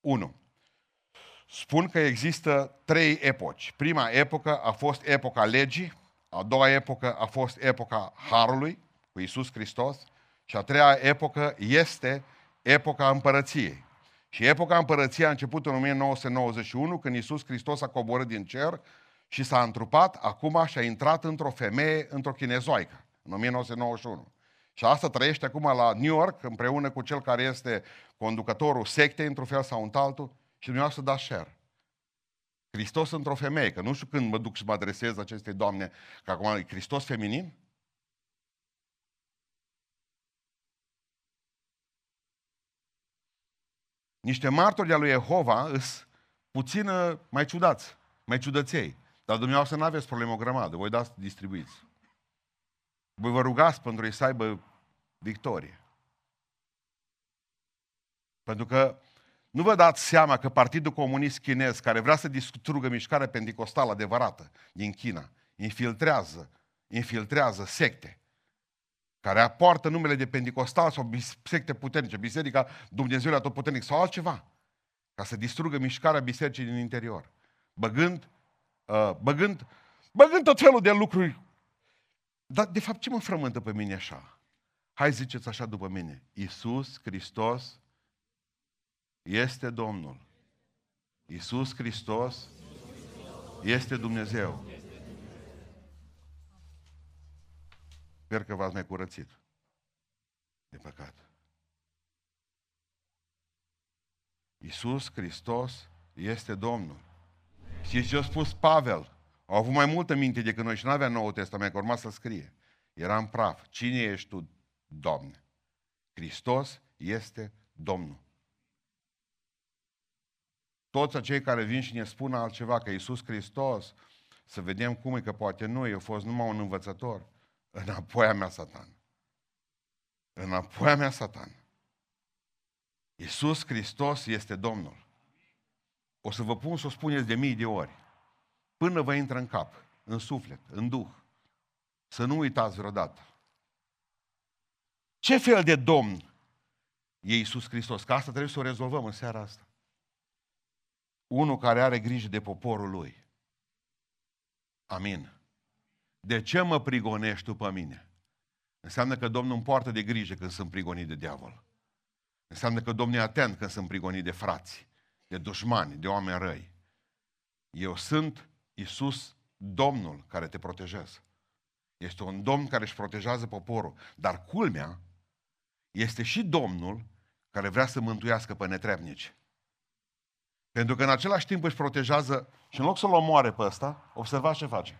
1. Spun că există trei epoci. Prima epocă a fost epoca legii, a doua epocă a fost epoca Harului, cu Isus Hristos, și a treia epocă este epoca împărăției. Și epoca împărăției a început în 1991, când Iisus Hristos a coborât din cer și s-a întrupat acum și a intrat într-o femeie, într-o chinezoică, în 1991. Și asta trăiește acum la New York, împreună cu cel care este conducătorul sectei, într-un fel sau într-altul, și dumneavoastră dați share. Hristos într-o femeie, că nu știu când mă duc și mă adresez acestei doamne, că acum e Hristos feminin? Niște martori al lui Jehova îs puțin mai ciudați, mai ciudăței. Dar dumneavoastră nu aveți problemă o grămadă, voi dați distribuiți. Voi vă rugați pentru ei să aibă victorie. Pentru că nu vă dați seama că Partidul Comunist Chinez, care vrea să distrugă mișcarea pentecostală adevărată din China, infiltrează, infiltrează secte care apoartă numele de pentecostal sau secte puternice, Biserica Dumnezeului Atotputernic sau altceva, ca să distrugă mișcarea bisericii din interior, băgând, uh, băgând, băgând tot felul de lucruri. Dar, de fapt, ce mă frământă pe mine așa? Hai ziceți așa după mine. Iisus Hristos este Domnul. Iisus Hristos este Dumnezeu. Sper că v-ați mai curățit de păcat. Iisus Hristos este Domnul. Și ce a spus Pavel? Au avut mai multă minte decât noi și nu avea Noul Testament, că urma să scrie. Era în praf. Cine ești tu, Doamne? Hristos este Domnul. Toți acei care vin și ne spun altceva, că Iisus Hristos, să vedem cum e, că poate nu, eu fost numai un învățător. Înapoi a mea, Satan. Înapoi a mea, Satan. Iisus Hristos este Domnul. O să vă pun să o spuneți de mii de ori. Până vă intră în cap, în suflet, în duh. Să nu uitați vreodată. Ce fel de Domn e Iisus Hristos? Că asta trebuie să o rezolvăm în seara asta. Unul care are grijă de poporul lui. Amin. De ce mă prigonești tu pe mine? Înseamnă că Domnul îmi poartă de grijă când sunt prigonit de diavol. Înseamnă că Domnul e atent când sunt prigonit de frați, de dușmani, de oameni răi. Eu sunt Isus, Domnul care te protejează. Este un Domn care își protejează poporul. Dar culmea este și Domnul care vrea să mântuiască pe netrebnici. Pentru că în același timp își protejează și în loc să-l omoare pe ăsta, observați ce face.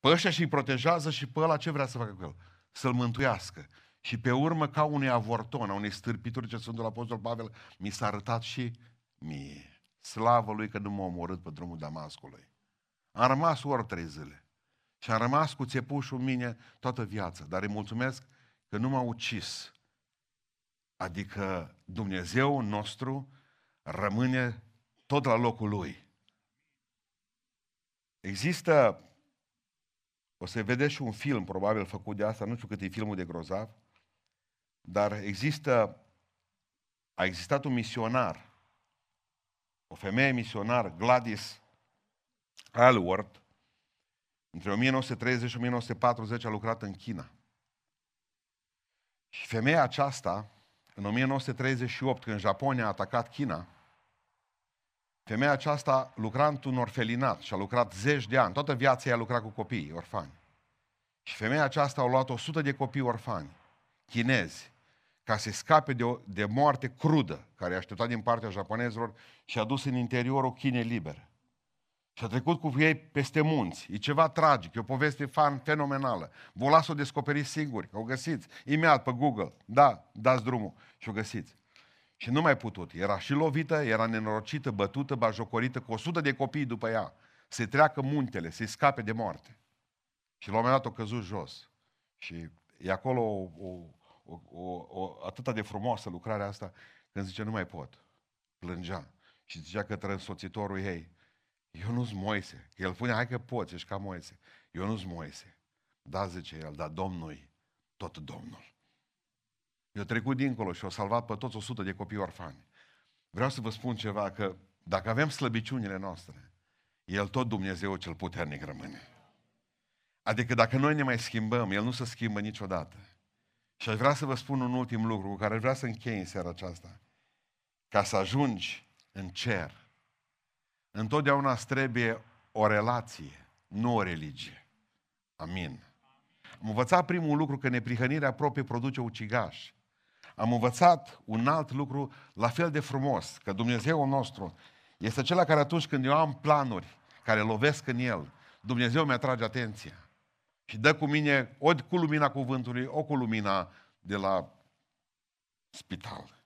Pe ăștia și-i protejează și pe ăla ce vrea să facă cu el? Să-l mântuiască. Și pe urmă, ca unui avorton, a unei stârpituri ce Sfântul Apostol Pavel mi s-a arătat și mie. Slavă lui că nu m-a omorât pe drumul Damascului. Am rămas ori trei zile. Și am rămas cu țepușul în mine toată viața. Dar îi mulțumesc că nu m-a ucis. Adică Dumnezeu nostru rămâne tot la locul lui. Există o să vedeți și un film, probabil, făcut de asta, nu știu cât e filmul de grozav, dar există, a existat un misionar, o femeie misionar, Gladys Alworth, între 1930 și 1940 a lucrat în China. Și femeia aceasta în 1938, când Japonia a atacat China, femeia aceasta lucra într-un orfelinat și a lucrat zeci de ani. Toată viața ea a lucrat cu copii orfani. Și femeia aceasta a luat 100 de copii orfani, chinezi, ca să scape de, o, de moarte crudă, care a așteptat din partea japonezilor și a dus în interiorul Chinei libere. Și a trecut cu ei peste munți. E ceva tragic, e o poveste fan fenomenală. Vă las o descoperiți singuri, că o găsiți imediat pe Google. Da, dați drumul și o găsiți. Și nu mai putut. Era și lovită, era nenorocită, bătută, bajocorită, cu o sută de copii după ea. Se treacă muntele, se scape de moarte. Și la un moment dat o căzut jos. Și e acolo o, o, o, o, o atâta de frumoasă lucrarea asta, când zice, nu mai pot. Plângea. Și zicea către însoțitorul ei, eu nu-s Moise. El spune, hai că poți, ești ca Moise. Eu nu-s Moise. Da, zice el, dar Domnul tot Domnul. Eu trecut dincolo și o salvat pe toți 100 de copii orfani. Vreau să vă spun ceva, că dacă avem slăbiciunile noastre, El tot Dumnezeu cel puternic rămâne. Adică dacă noi ne mai schimbăm, El nu se schimbă niciodată. Și aș vrea să vă spun un ultim lucru cu care aș vrea să închei în seara aceasta. Ca să ajungi în cer, întotdeauna îți trebuie o relație, nu o religie. Amin. Am învățat primul lucru că neprihănirea proprie produce ucigaș. Am învățat un alt lucru la fel de frumos, că Dumnezeu nostru este acela care atunci când eu am planuri care lovesc în El, Dumnezeu mi atrage atenția și dă cu mine ori cu lumina cuvântului, o cu lumina de la spital.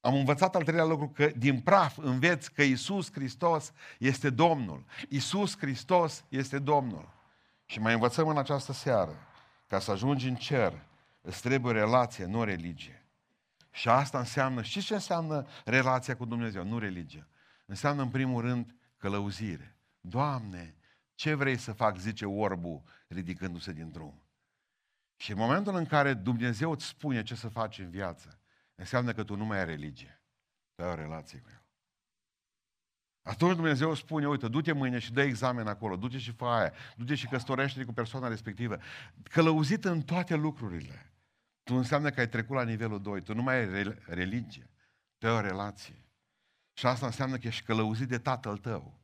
Am învățat al treilea lucru că din praf înveți că Isus Hristos este Domnul. Isus Hristos este Domnul. Și mai învățăm în această seară, ca să ajungi în cer, îți trebuie relație, nu religie. Și asta înseamnă, știți ce înseamnă relația cu Dumnezeu, nu religie? Înseamnă în primul rând călăuzire. Doamne, ce vrei să fac, zice orbul, ridicându-se din drum. Și în momentul în care Dumnezeu îți spune ce să faci în viață, înseamnă că tu nu mai ai religie. Tu ai o relație cu El. Atunci Dumnezeu spune, uite, du-te mâine și dă examen acolo, du-te și fă aia, du-te și căsătorește cu persoana respectivă. Călăuzit în toate lucrurile. Tu înseamnă că ai trecut la nivelul 2, tu nu mai ai religie, tu ai o relație. Și asta înseamnă că ești călăuzit de tatăl tău.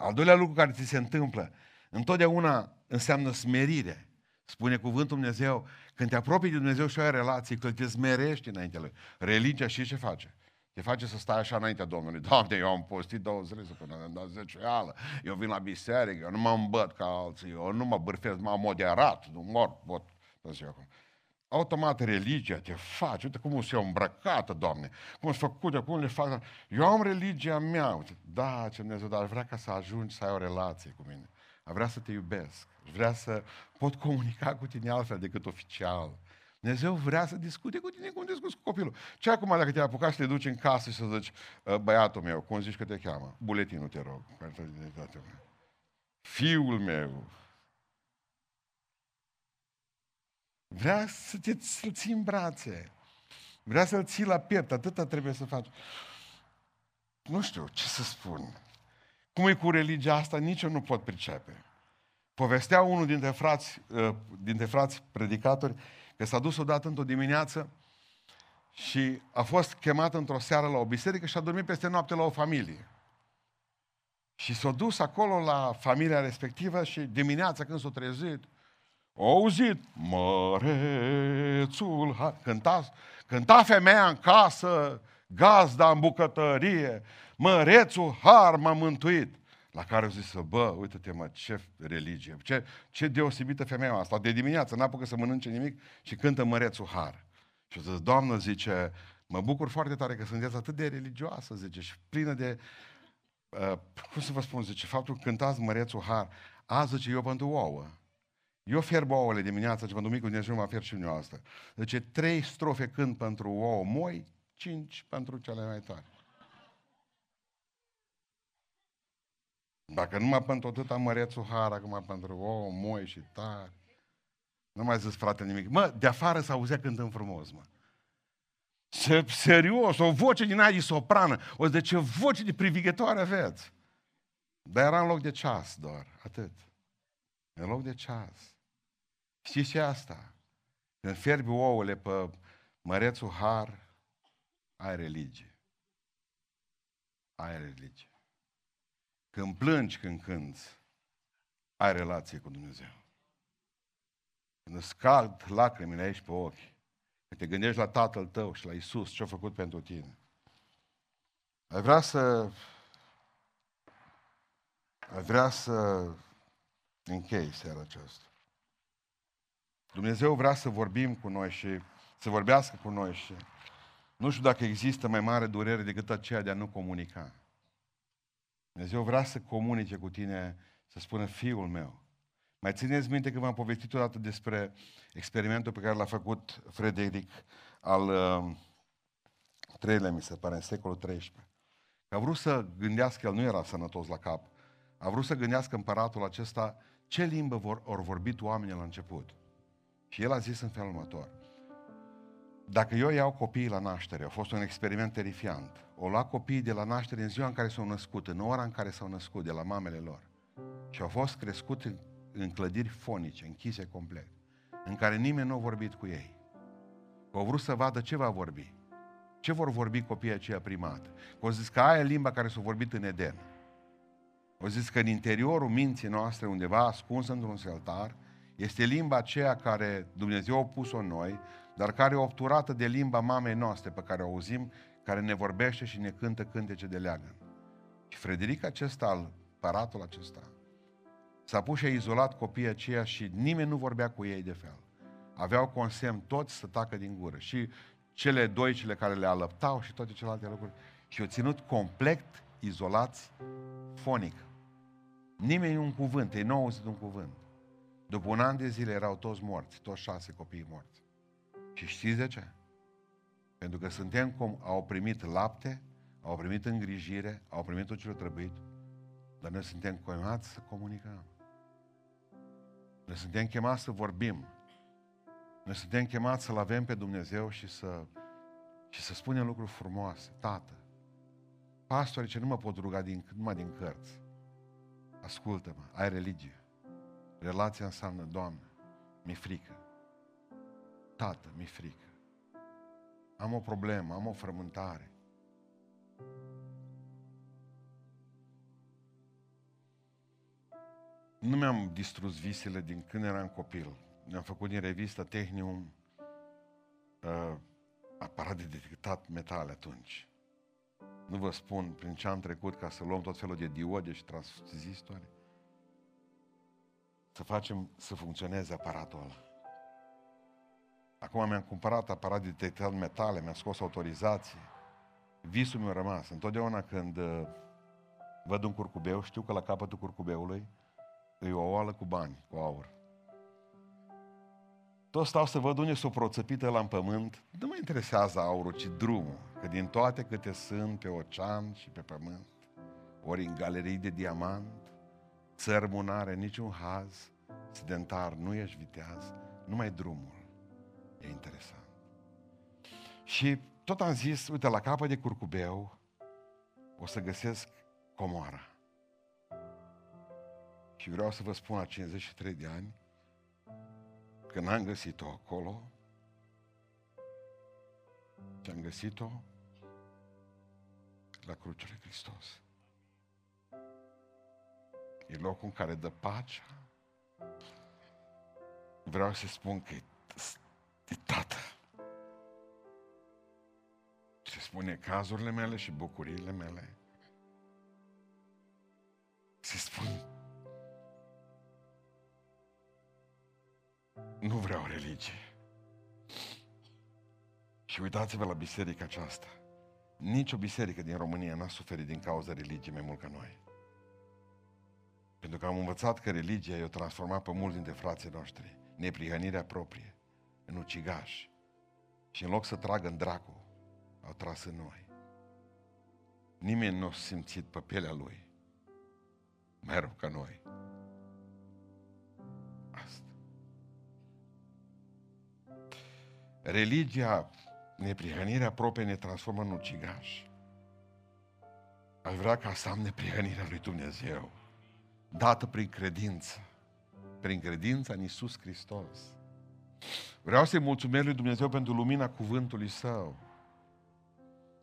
Al doilea lucru care ți se întâmplă, întotdeauna înseamnă smerire. Spune cuvântul Dumnezeu, când te apropii de Dumnezeu și ai relații, că te smerești înainte lui. Religia și ce face? Te face să stai așa înaintea Domnului. Doamne, eu am postit două zile până am dat zeciuială, eu vin la biserică, eu nu mă îmbăt ca alții, eu nu mă bârfesc, m-am moderat, nu mor, pot, Automat religia te face, uite cum se îmbrăcată, Doamne, cum sunt făcute, cum le fac. Eu am religia mea, uite, da, ce Dumnezeu, dar vrea ca să ajungi să ai o relație cu mine. Vrea să te iubesc, vrea să pot comunica cu tine altfel decât oficial. Dumnezeu vrea să discute cu tine cum discuți cu copilul. Ce acum dacă te apucat să te duci în casă și să zici, ă, băiatul meu, cum zici că te cheamă? Buletinul, te rog. Fiul meu. Vrea să te să ții în brațe. Vrea să-l ții la piept. Atâta trebuie să faci. Nu știu ce să spun. Cum e cu religia asta, nici eu nu pot pricepe. Povestea unul dintre frați, ă, dintre frați predicatori că s-a dus odată într-o dimineață și a fost chemat într-o seară la o biserică și a dormit peste noapte la o familie. Și s-a dus acolo la familia respectivă și dimineața când s-a trezit, a auzit, mărețul, cânta, cânta femeia în casă, gazda în bucătărie, mărețul har m-a mântuit. La care au zis, bă, uite-te mă, ce religie, ce, ce deosebită femeia asta. De dimineață n-a apucă să mănânce nimic și cântă mărețul har. Și o zis, doamnă, zice, mă bucur foarte tare că sunteți atât de religioasă, zice, și plină de, uh, cum să vă spun, zice, faptul că cântați mărețul har, azi, zice, eu pentru ouă. Eu fierb ouăle dimineața și pentru micul Dumnezeu mă fierb și eu asta. Zice, trei strofe cânt pentru ouă moi, cinci pentru cele mai tare. Dacă numai pentru atâta mărețul har, acum pentru o, moi și tare. Nu mai zis frate nimic. Mă, de afară s auzea cântând frumos, mă. Se, serios, o voce din aia de soprană. O de ce voce de privighetoare aveți. Dar era în loc de ceas doar, atât. În loc de ceas. Știți ce asta? Când fierbi ouăle pe mărețul har, ai religie. Ai religie. Când plângi, când cânți, ai relație cu Dumnezeu. Când îți cald lacrimile aici pe ochi, când te gândești la Tatăl tău și la Isus, ce a făcut pentru tine, ai vrea să ai vrea să închei seara aceasta. Dumnezeu vrea să vorbim cu noi și să vorbească cu noi și nu știu dacă există mai mare durere decât aceea de a nu comunica. Dumnezeu vrea să comunice cu tine, să spună, fiul meu. Mai țineți minte că v-am povestit odată despre experimentul pe care l-a făcut Frederic al uh, treilea, mi se pare, în secolul XIII. Că a vrut să gândească, el nu era sănătos la cap, a vrut să gândească împăratul acesta ce limbă vor, ori vorbit oamenii la început. Și el a zis în felul următor. Dacă eu iau copiii la naștere, a fost un experiment terifiant, o lua copiii de la naștere în ziua în care s-au născut, în ora în care s-au născut, de la mamele lor. Și au fost crescuți în, în clădiri fonice, închise complet, în care nimeni nu a vorbit cu ei. Au vrut să vadă ce va vorbi. Ce vor vorbi copiii aceia primat? Au zis că aia e limba care s-a vorbit în Eden. Au zis că în interiorul minții noastre, undeva ascuns într-un seltar, este limba aceea care Dumnezeu a pus-o în noi, dar care e obturată de limba mamei noastre pe care o auzim, care ne vorbește și ne cântă cântece de leagăn. Și Frederic acesta, al paratul acesta, s-a pus și a izolat copiii aceia și nimeni nu vorbea cu ei de fel. Aveau consemn toți să tacă din gură. Și cele doi, cele care le alăptau și toate celelalte lucruri. Și au ținut complet izolați fonic. Nimeni un cuvânt, ei nu au auzit un cuvânt. După un an de zile erau toți morți, toți șase copii morți. Și știți de ce? Pentru că suntem cum au primit lapte, au primit îngrijire, au primit tot ce le trebuit, dar noi suntem chemați să comunicăm. Noi suntem chemați să vorbim. Noi suntem chemați să-L avem pe Dumnezeu și să, și să spunem lucruri frumoase. Tată, pastorii ce nu mă pot ruga din, numai din cărți. Ascultă-mă, ai religie. Relația înseamnă, Doamne, mi-e frică. Tată, mi-e frică. Am o problemă, am o frământare. Nu mi-am distrus visele din când eram copil. Ne-am făcut din revistă Technium uh, aparat de detectat metale atunci. Nu vă spun prin ce am trecut ca să luăm tot felul de diode și tranzistoare. Să facem să funcționeze aparatul ăla. Acum mi-am cumpărat aparat de detectat metale, mi-am scos autorizație. Visul mi-a rămas. Întotdeauna când uh, văd un curcubeu, știu că la capătul curcubeului e o oală cu bani, cu aur. Tot stau să văd unde s-o proțăpită la în pământ. Nu mă interesează aurul, ci drumul. Că din toate câte sunt pe ocean și pe pământ, ori în galerii de diamant, țărmul n-are niciun haz, sedentar, nu ești viteaz, numai drumul. E interesant. Și tot am zis, uite, la capăt de curcubeu o să găsesc comoara. Și vreau să vă spun la 53 de ani, că n-am găsit-o acolo, și am găsit-o la crucea lui Hristos. E locul în care dă pacea. Vreau să spun că e, e tată. Ce spune cazurile mele și bucuriile mele. Se spun nu vreau religie. Și uitați-vă la biserica aceasta. Nici o biserică din România n-a suferit din cauza religiei mai mult ca noi. Pentru că am învățat că religia i-a transformat pe mulți dintre frații noștri. Neprihănirea proprie, în ucigași. Și în loc să tragă în dracu, au tras în noi. Nimeni nu a simțit pe pielea lui mai rău ca noi. Asta. Religia neprihănirea proprie ne transformă în ucigaș. Aș vrea ca să am neprihănirea lui Dumnezeu, dată prin credință, prin credința în Iisus Hristos. Vreau să-i mulțumesc lui Dumnezeu pentru lumina cuvântului Său.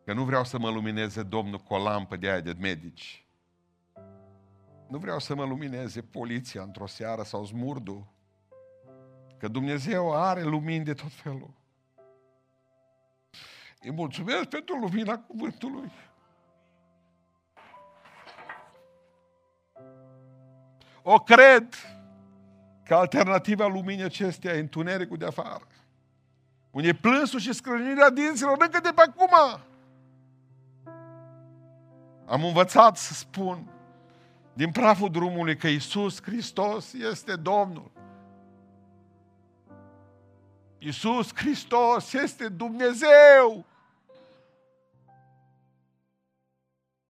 Că nu vreau să mă lumineze Domnul cu o lampă de aia de medici. Nu vreau să mă lumineze poliția într-o seară sau smurdul. Că Dumnezeu are lumini de tot felul. Îi mulțumesc pentru lumina cuvântului. O cred că alternativa luminii acestea e întunericul de afară. Unde e plânsul și scrânirea dinților încă de pe acum. Am învățat să spun din praful drumului că Isus Hristos este Domnul. Isus Hristos este Dumnezeu.